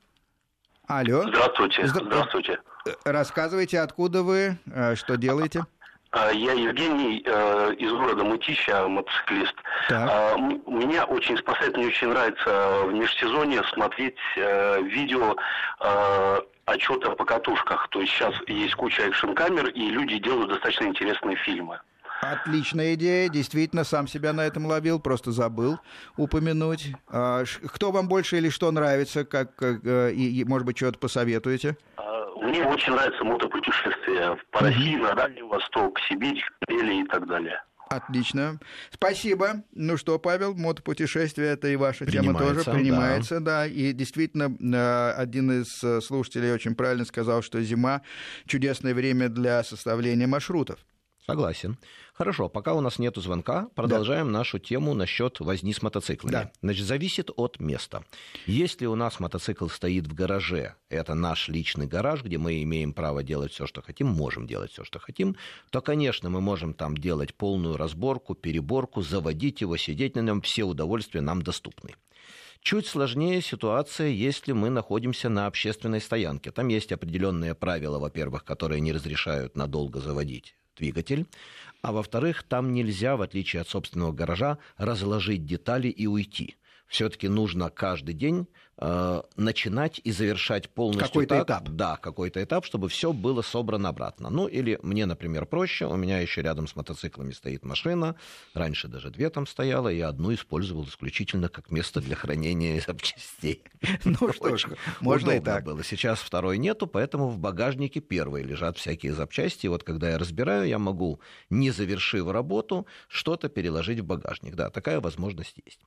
Алло. Здравствуйте. Здравствуйте. Э, рассказывайте, откуда вы, а, что делаете? А, я Евгений э, из города Мытища, мотоциклист. Так. А, меня очень спасает, мне очень нравится в межсезонье смотреть э, видео э, отчета по катушках. То есть сейчас есть куча экшн-камер, и люди делают достаточно интересные фильмы. Отличная идея. Действительно, сам себя на этом ловил, просто забыл упомянуть. А, кто вам больше или что нравится, как, и, может быть, что-то посоветуете? Мне очень нравится мотопутешествия по России, на Дальний Восток, Сибирь, Карелия и так далее. Отлично. Спасибо. Ну что, Павел, мотопутешествие это и ваша тема тоже принимается, да. да. И действительно, э, один из э, слушателей очень правильно сказал, что зима чудесное время для составления маршрутов. Согласен. Хорошо, пока у нас нет звонка, продолжаем да. нашу тему насчет возни с мотоциклами. Да. Значит, зависит от места. Если у нас мотоцикл стоит в гараже, это наш личный гараж, где мы имеем право делать все, что хотим, можем делать все, что хотим, то, конечно, мы можем там делать полную разборку, переборку, заводить его, сидеть на нем, все удовольствия нам доступны. Чуть сложнее ситуация, если мы находимся на общественной стоянке. Там есть определенные правила, во-первых, которые не разрешают надолго заводить двигатель, а во-вторых, там нельзя, в отличие от собственного гаража, разложить детали и уйти. Все-таки нужно каждый день начинать и завершать полностью какой-то этап. Да, какой-то этап, чтобы все было собрано обратно. Ну, или мне, например, проще, у меня еще рядом с мотоциклами стоит машина, раньше даже две там стояло, и одну использовал исключительно как место для хранения [laughs] запчастей. Ну [laughs] что ж, можно и так. было. Сейчас второй нету, поэтому в багажнике первые лежат всякие запчасти. Вот когда я разбираю, я могу, не завершив работу, что-то переложить в багажник. Да, такая возможность есть.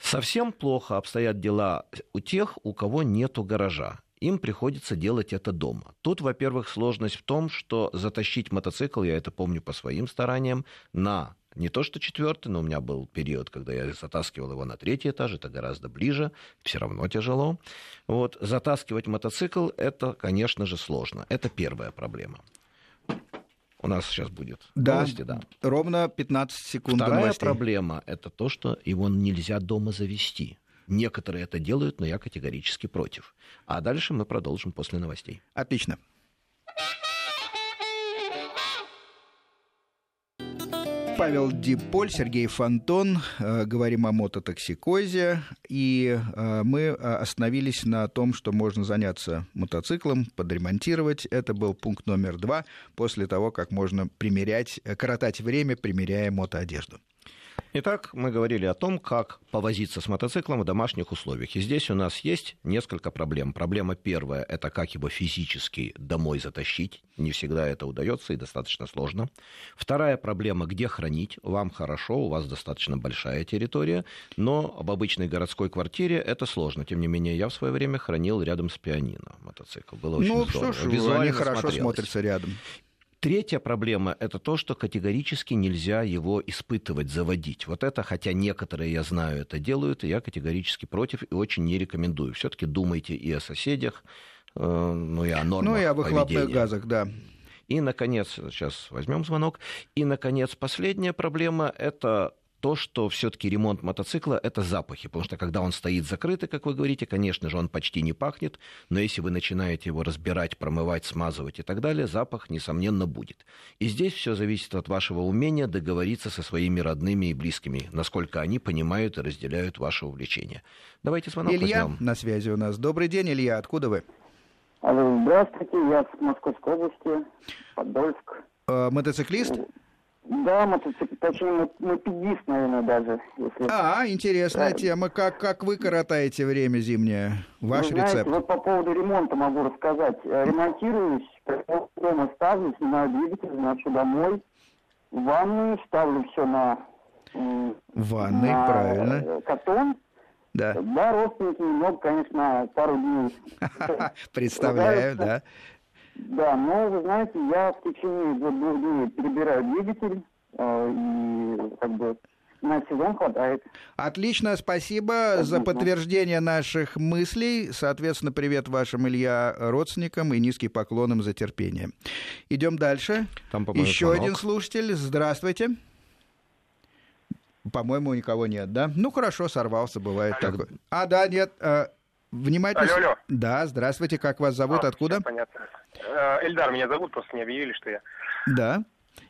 Совсем плохо обстоят дела у тех, у кого нету гаража. Им приходится делать это дома. Тут, во-первых, сложность в том, что затащить мотоцикл, я это помню по своим стараниям, на не то что четвертый, но у меня был период, когда я затаскивал его на третий этаж, это гораздо ближе, все равно тяжело. Вот, затаскивать мотоцикл, это, конечно же, сложно. Это первая проблема. У нас сейчас будет да, новости, да. Ровно 15 секунд. Вторая новостей. проблема это то, что его нельзя дома завести. Некоторые это делают, но я категорически против. А дальше мы продолжим после новостей. Отлично. Павел Диполь, Сергей Фонтон. Э, говорим о мототоксикозе. И э, мы э, остановились на том, что можно заняться мотоциклом, подремонтировать. Это был пункт номер два, после того, как можно примерять, коротать время, примеряя мотоодежду. Итак, мы говорили о том, как повозиться с мотоциклом в домашних условиях. И здесь у нас есть несколько проблем. Проблема первая – это как его физически домой затащить. Не всегда это удается и достаточно сложно. Вторая проблема – где хранить. Вам хорошо, у вас достаточно большая территория, но об обычной городской квартире это сложно. Тем не менее, я в свое время хранил рядом с пианино мотоцикл. Было очень ну, здорово. Что ж, Визуально они хорошо смотрятся рядом. Третья проблема – это то, что категорически нельзя его испытывать, заводить. Вот это, хотя некоторые, я знаю, это делают, и я категорически против и очень не рекомендую. Все-таки думайте и о соседях, э, ну и о нормах Ну и о выхлопных поведения. газах, да. И, наконец, сейчас возьмем звонок. И, наконец, последняя проблема – это то, что все-таки ремонт мотоцикла – это запахи, потому что когда он стоит закрытый, как вы говорите, конечно же, он почти не пахнет, но если вы начинаете его разбирать, промывать, смазывать и так далее, запах, несомненно, будет. И здесь все зависит от вашего умения договориться со своими родными и близкими, насколько они понимают и разделяют ваше увлечение. Давайте звонок Илья возьмем. на связи у нас. Добрый день, Илья, откуда вы? Здравствуйте, я с Московской области, Подольск. Э, мотоциклист? Да, мотоцикл, точнее, мотопедист, наверное, даже. Если... А, интересная да. тема. Как, как вы коротаете время зимнее? Ваш вы знаете, рецепт? Вот по поводу ремонта могу рассказать. Ремонтируюсь, дома ставлю, снимаю двигатель, значит, домой. В ванную ставлю все на... Ванной, на правильно. Катон. Да. Да, родственники немного, конечно, пару дней. [laughs] Представляю, да. Да, но, вы знаете, я в течение двух дней перебираю двигатель, э, и как бы на сезон хватает. Отлично, спасибо Отлично. за подтверждение наших мыслей. Соответственно, привет вашим, Илья, родственникам и низкий поклон им за терпение. Идем дальше. Там, Еще звонок. один слушатель. Здравствуйте. По-моему, никого нет, да? Ну, хорошо, сорвался, бывает алло. такое. А, да, нет. Э, внимательно. Алло, алло. Да, здравствуйте, как вас зовут, а, откуда? Понятно. Э, Эльдар меня зовут, просто не объявили, что я. Да.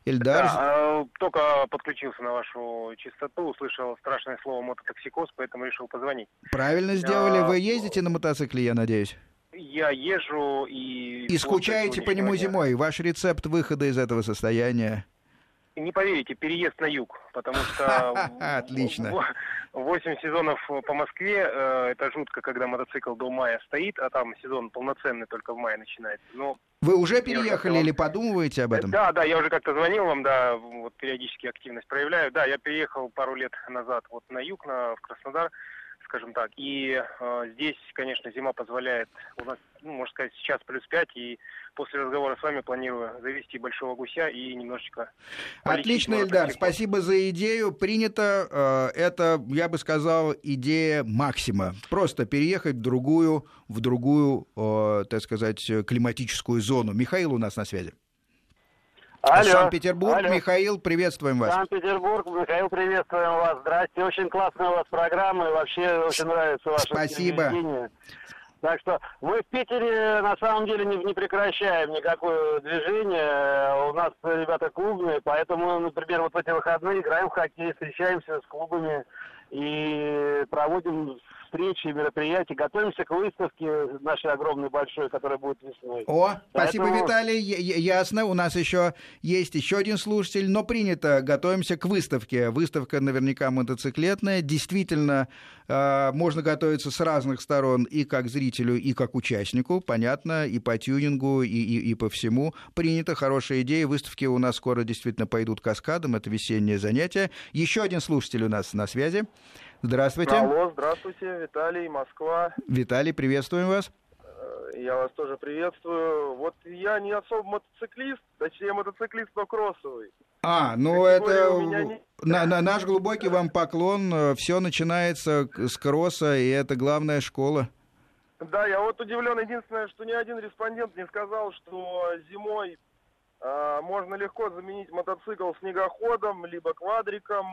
Эльдар. Да, э, только подключился на вашу частоту, услышал страшное слово мототоксикоз, поэтому решил позвонить. Правильно сделали. Вы ездите на мотоцикле, я надеюсь? Я езжу и... И скучаете по нему зимой. Ваш рецепт выхода из этого состояния? Не поверите, переезд на юг, потому что... [laughs] Отлично. 8 сезонов по Москве, э, это жутко, когда мотоцикл до мая стоит, а там сезон полноценный только в мае начинается. Но Вы уже переехали уже или подумываете об этом? Да, да, я уже как-то звонил вам, да, вот периодически активность проявляю. Да, я переехал пару лет назад вот на юг, на, в Краснодар, скажем так. И э, здесь, конечно, зима позволяет, у нас, ну, можно сказать, сейчас плюс 5, и после разговора с вами планирую завести большого гуся и немножечко... Отлично, Эльдар, спасибо за идею. Принято. Э, это, я бы сказал, идея максима. Просто переехать в другую, в другую, э, так сказать, климатическую зону. Михаил у нас на связи. Алло. Санкт-Петербург. Михаил, приветствуем вас. Санкт-Петербург. Михаил, приветствуем вас. Здрасте. Очень классная у вас программа. И вообще очень нравится ваше Спасибо. Так что мы в Питере на самом деле не, не прекращаем никакое движение. У нас ребята клубные, поэтому, например, вот в эти выходные играем в хоккей, встречаемся с клубами и проводим встречи, мероприятия, готовимся к выставке нашей огромной большой, которая будет весной. О, Поэтому... спасибо, Виталий. Ясно. У нас еще есть еще один слушатель, но принято. Готовимся к выставке. Выставка наверняка мотоциклетная. Действительно, э, можно готовиться с разных сторон и как зрителю, и как участнику. Понятно, и по тюнингу, и, и, и по всему. Принято, хорошая идея. Выставки у нас скоро действительно пойдут каскадом. Это весеннее занятие. Еще один слушатель у нас на связи. Здравствуйте. Алло, здравствуйте, Виталий, Москва. Виталий, приветствуем вас. Э, я вас тоже приветствую. Вот я не особо мотоциклист, точнее мотоциклист, но кроссовый. А, ну это не... на, на, наш глубокий вам поклон. Все начинается с кросса, и это главная школа. Да, я вот удивлен. Единственное, что ни один респондент не сказал, что зимой э, можно легко заменить мотоцикл снегоходом, либо квадриком,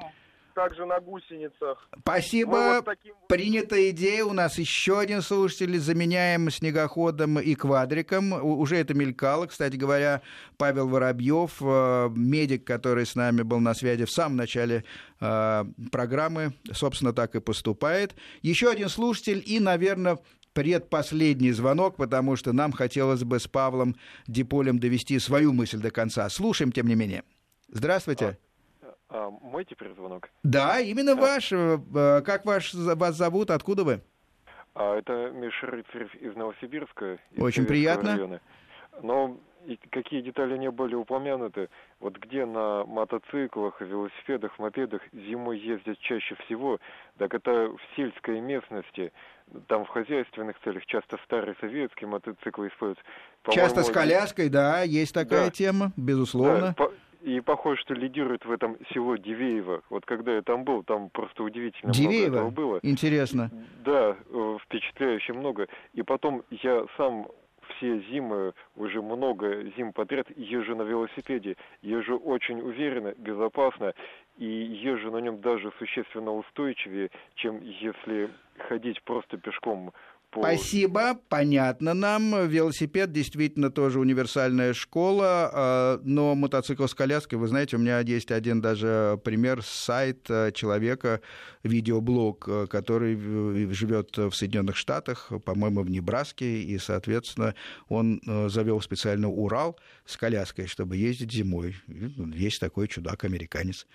также на гусеницах. Спасибо. Вот таким... Принята идея. У нас еще один слушатель. Заменяем снегоходом и квадриком. Уже это мелькало. Кстати говоря, Павел Воробьев, э, медик, который с нами был на связи в самом начале э, программы, собственно, так и поступает. Еще один слушатель и, наверное, предпоследний звонок, потому что нам хотелось бы с Павлом Диполем довести свою мысль до конца. Слушаем, тем не менее. Здравствуйте. А, мой теперь звонок? Да, именно а. ваш. Э, как ваш, вас зовут? Откуда вы? А, это Миша Рыцарев из Новосибирска. Из Очень приятно. Района. Но и какие детали не были упомянуты, вот где на мотоциклах, велосипедах, мопедах зимой ездят чаще всего, так это в сельской местности, там в хозяйственных целях часто старые советские мотоциклы используются. Часто с коляской, да, есть такая да. тема, безусловно. Да, и похоже, что лидирует в этом село Дивеево. Вот когда я там был, там просто удивительно Дивеево? много этого было. Интересно. Да, э, впечатляюще много. И потом я сам все зимы, уже много зим подряд езжу на велосипеде. Езжу очень уверенно, безопасно, и езжу на нем даже существенно устойчивее, чем если ходить просто пешком по... Спасибо, понятно нам. Велосипед действительно тоже универсальная школа, а, но мотоцикл с коляской, вы знаете, у меня есть один даже пример, сайт э, человека, видеоблог, э, который живет в Соединенных Штатах, по-моему, в Небраске, и, соответственно, он завел специально Урал с коляской, чтобы ездить зимой. Есть такой чудак-американец.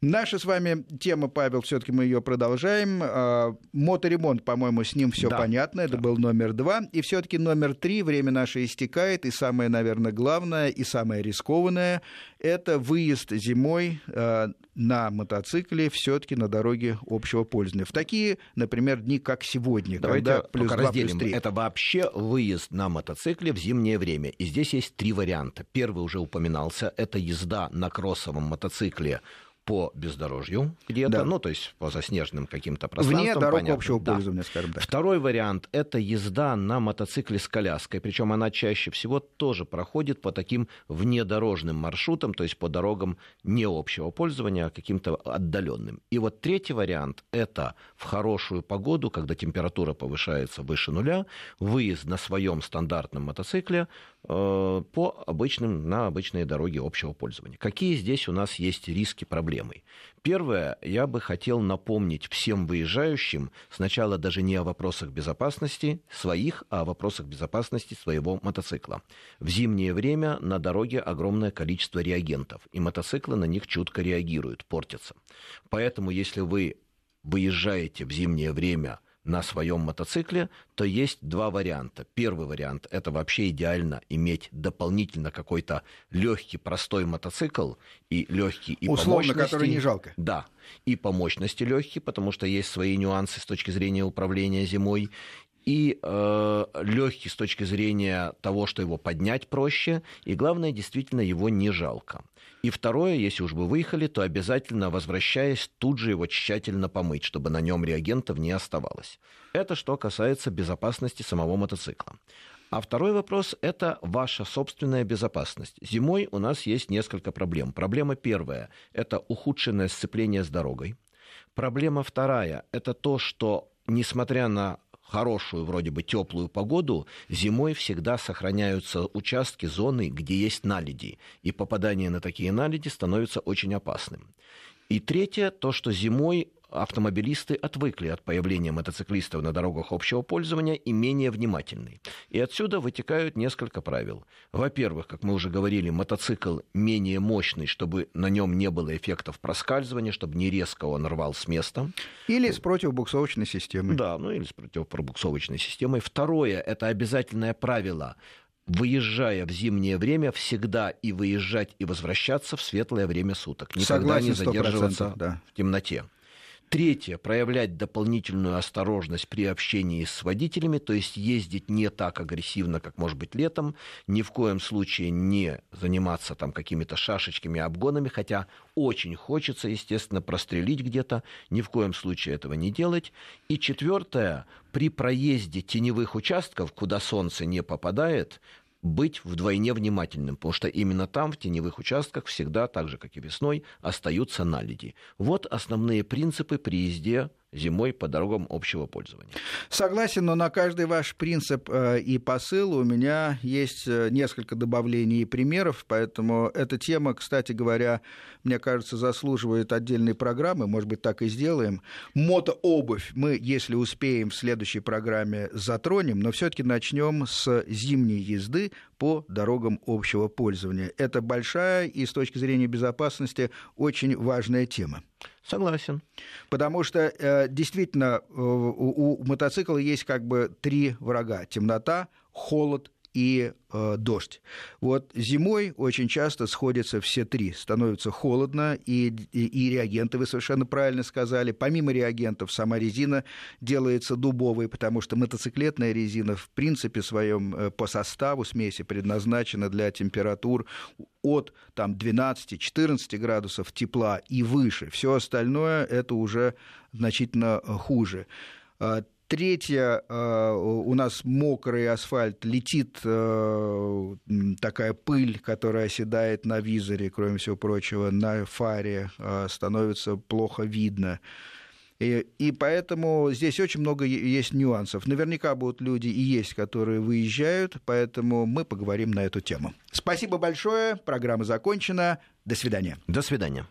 Наша с вами тема, Павел, все-таки мы ее продолжаем. А, моторемонт, по-моему, с ним все да. понятно. Это да. был номер два. И все-таки номер три. Время наше истекает. И самое, наверное, главное и самое рискованное – это выезд зимой а, на мотоцикле все-таки на дороге общего пользования. В такие, например, дни, как сегодня, Давайте когда плюс 2, разделим. плюс 3. Это вообще выезд на мотоцикле в зимнее время. И здесь есть три варианта. Первый уже упоминался. Это езда на кроссовом мотоцикле по бездорожью где-то, да. ну, то есть по заснеженным каким-то пространствам. Вне дорог понятно. общего да. пользования, скажем так. Второй вариант – это езда на мотоцикле с коляской, причем она чаще всего тоже проходит по таким внедорожным маршрутам, то есть по дорогам не общего пользования, а каким-то отдаленным. И вот третий вариант – это в хорошую погоду, когда температура повышается выше нуля, выезд на своем стандартном мотоцикле э, по обычным, на обычные дороги общего пользования. Какие здесь у нас есть риски, проблемы? Проблемой. Первое, я бы хотел напомнить всем выезжающим сначала даже не о вопросах безопасности своих, а о вопросах безопасности своего мотоцикла. В зимнее время на дороге огромное количество реагентов, и мотоциклы на них чутко реагируют, портятся. Поэтому, если вы выезжаете в зимнее время на своем мотоцикле, то есть два варианта. Первый вариант – это вообще идеально иметь дополнительно какой-то легкий, простой мотоцикл и легкий и Условно, по мощности. который не жалко. Да, и по мощности легкий, потому что есть свои нюансы с точки зрения управления зимой, и э, легкий с точки зрения того, что его поднять проще, и главное, действительно, его не жалко. И второе, если уж вы выехали, то обязательно, возвращаясь, тут же его тщательно помыть, чтобы на нем реагентов не оставалось. Это что касается безопасности самого мотоцикла. А второй вопрос – это ваша собственная безопасность. Зимой у нас есть несколько проблем. Проблема первая – это ухудшенное сцепление с дорогой. Проблема вторая – это то, что несмотря на хорошую, вроде бы теплую погоду, зимой всегда сохраняются участки, зоны, где есть наледи. И попадание на такие наледи становится очень опасным. И третье, то, что зимой автомобилисты отвыкли от появления мотоциклистов на дорогах общего пользования и менее внимательны. И отсюда вытекают несколько правил. Во-первых, как мы уже говорили, мотоцикл менее мощный, чтобы на нем не было эффектов проскальзывания, чтобы не резко он рвал с места. Или с противобуксовочной системой. Да, ну или с противопробуксовочной системой. Второе, это обязательное правило выезжая в зимнее время, всегда и выезжать, и возвращаться в светлое время суток. Никогда Согласен, не задерживаться да. в темноте. Третье, проявлять дополнительную осторожность при общении с водителями, то есть ездить не так агрессивно, как может быть летом, ни в коем случае не заниматься там какими-то шашечками, обгонами, хотя очень хочется, естественно, прострелить где-то, ни в коем случае этого не делать. И четвертое, при проезде теневых участков, куда солнце не попадает, быть вдвойне внимательным, потому что именно там, в теневых участках, всегда, так же, как и весной, остаются наледи. Вот основные принципы при езде зимой по дорогам общего пользования. Согласен, но на каждый ваш принцип э, и посыл у меня есть э, несколько добавлений и примеров, поэтому эта тема, кстати говоря, мне кажется, заслуживает отдельной программы, может быть, так и сделаем. Мотообувь мы, если успеем, в следующей программе затронем, но все таки начнем с зимней езды по дорогам общего пользования. Это большая и с точки зрения безопасности очень важная тема. Согласен. Потому что э, действительно э, у, у мотоцикла есть как бы три врага. Темнота, холод и э, дождь. Вот зимой очень часто сходятся все три. Становится холодно, и, и, и реагенты, вы совершенно правильно сказали. Помимо реагентов, сама резина делается дубовой, потому что мотоциклетная резина в принципе своем э, по составу смеси предназначена для температур от там, 12-14 градусов тепла и выше. Все остальное это уже значительно э, хуже. Третье, э, у нас мокрый асфальт, летит э, такая пыль, которая оседает на визоре, кроме всего прочего, на фаре, э, становится плохо видно. И, и поэтому здесь очень много есть нюансов. Наверняка будут люди и есть, которые выезжают, поэтому мы поговорим на эту тему. Спасибо большое, программа закончена. До свидания. До свидания.